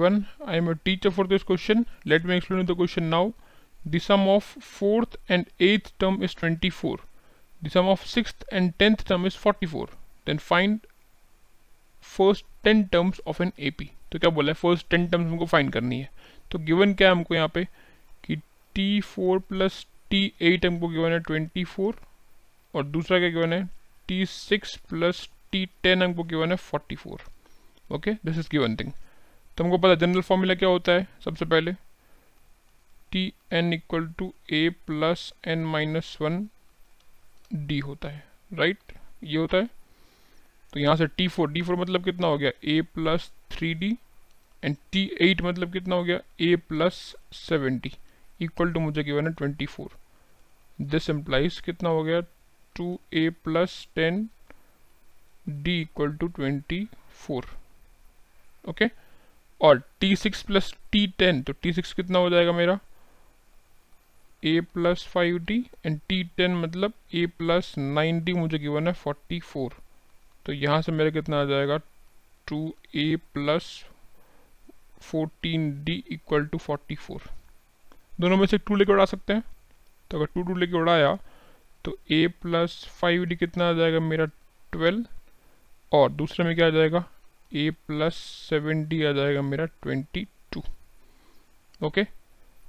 1 I am a teacher for this question let me explain the question now the sum of fourth and eighth term is 24 the sum of sixth and tenth term is 44 then find first 10 terms of an AP तो क्या बोला है first ten terms हमको find करनी है तो given क्या है हमको यहाँ पे कि T four plus T eight हमको गिवन है ट्वेंटी फोर और दूसरा क्या गिवन है T six plus T ten हमको गिवन है forty four okay this is given thing तो हमको पता जनरल फॉर्मूला क्या होता है सबसे पहले? T N equal to A plus N minus one D होता है राइट? ये होता है? तो यहाँ से टी फोर डी फोर मतलब कितना हो गया? A plus three D and T eight मतलब कितना हो गया? A plus seventy equal to मुझे गिवन है ट्वेंटी फोर दिस एम्प्लाइज कितना हो गया? Two A plus ten D equal to twenty four okay और T six plus T ten तो टी सिक्स कितना हो जाएगा मेरा? A plus five D and T ten मतलब ए प्लस नाइन डी मुझे गिवन है फोर्टी फोर तो यहाँ से मेरा कितना आ जाएगा? Two A plus fourteen D equal to forty four दोनों में से टू लेके उड़ा सकते हैं? तो अगर टू टू लेके उड़ाया तो ए प्लस फाइव डी कितना आ जाएगा मेरा ट्वेल्व और दूसरे में क्या आ जाएगा? ए प्लस सेवन डी आ जाएगा मेरा ट्वेंटी टू ओके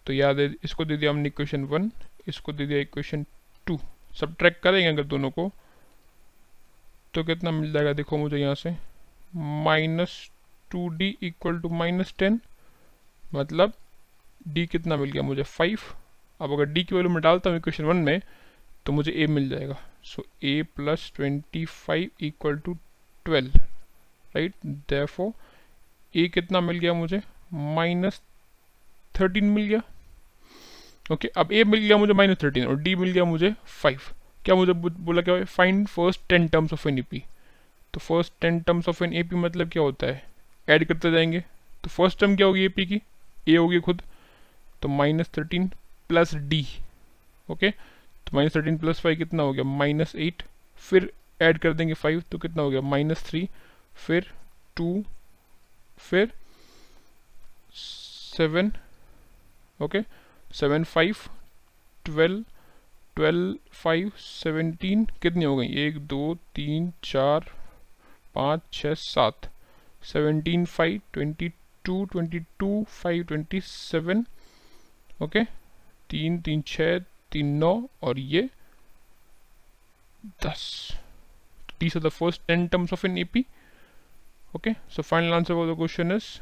तो याद है, इसको दे दिया हमने इक्वेशन वन इसको दे दिया इक्वेशन टू सब ट्रैक करेंगे अगर दोनों को तो कितना मिल जाएगा? देखो मुझे यहाँ से minus two D equal to minus ten मतलब डी कितना मिल गया मुझे फाइव अब अगर डी की वैल्यू में डालता हूँ इक्वेशन वन में तो मुझे ए मिल जाएगा. So A plus twenty five equal to twelve right therefore A कितना मिल गया मुझे? माइनस थर्टीन मिल गया। ओके okay, अब ए मिल गया मुझे माइनस थर्टीन और डी मिल गया मुझे फाइव क्या मुझे बोला क्या find first ten terms of an E P तो first ten terms of an A P मतलब क्या होता है? ऐड करते जाएँगे। तो फ़र्स्ट टर्म क्या होगी ए पी की? ए होगी खुद। तो minus thirteen plus D okay तो माइनस थर्टीन प्लस फाइव कितना हो गया? माइनस एट फिर ऐड कर देंगे फाइव तो कितना हो गया? माइनस थ्री फिर टू, फिर seven, okay, seven five, twelve twelve five, seventeen कितनी हो गई एक, दो, तीन, चार, पाँच छः सात। Seventeen five, twenty two twenty two, five, twenty seven, okay, तीन तीन छः तीन, नौ और ये दस। These are the first 10 terms of an AP okay so final answer for the question is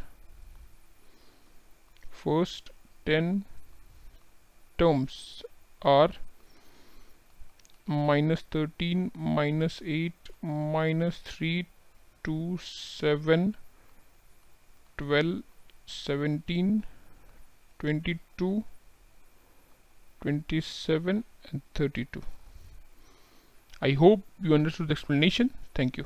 first 10 terms are minus 13 minus 8 minus 3 2 7 12 17 22 27 and 32 I hope you understood the explanation. Thank you.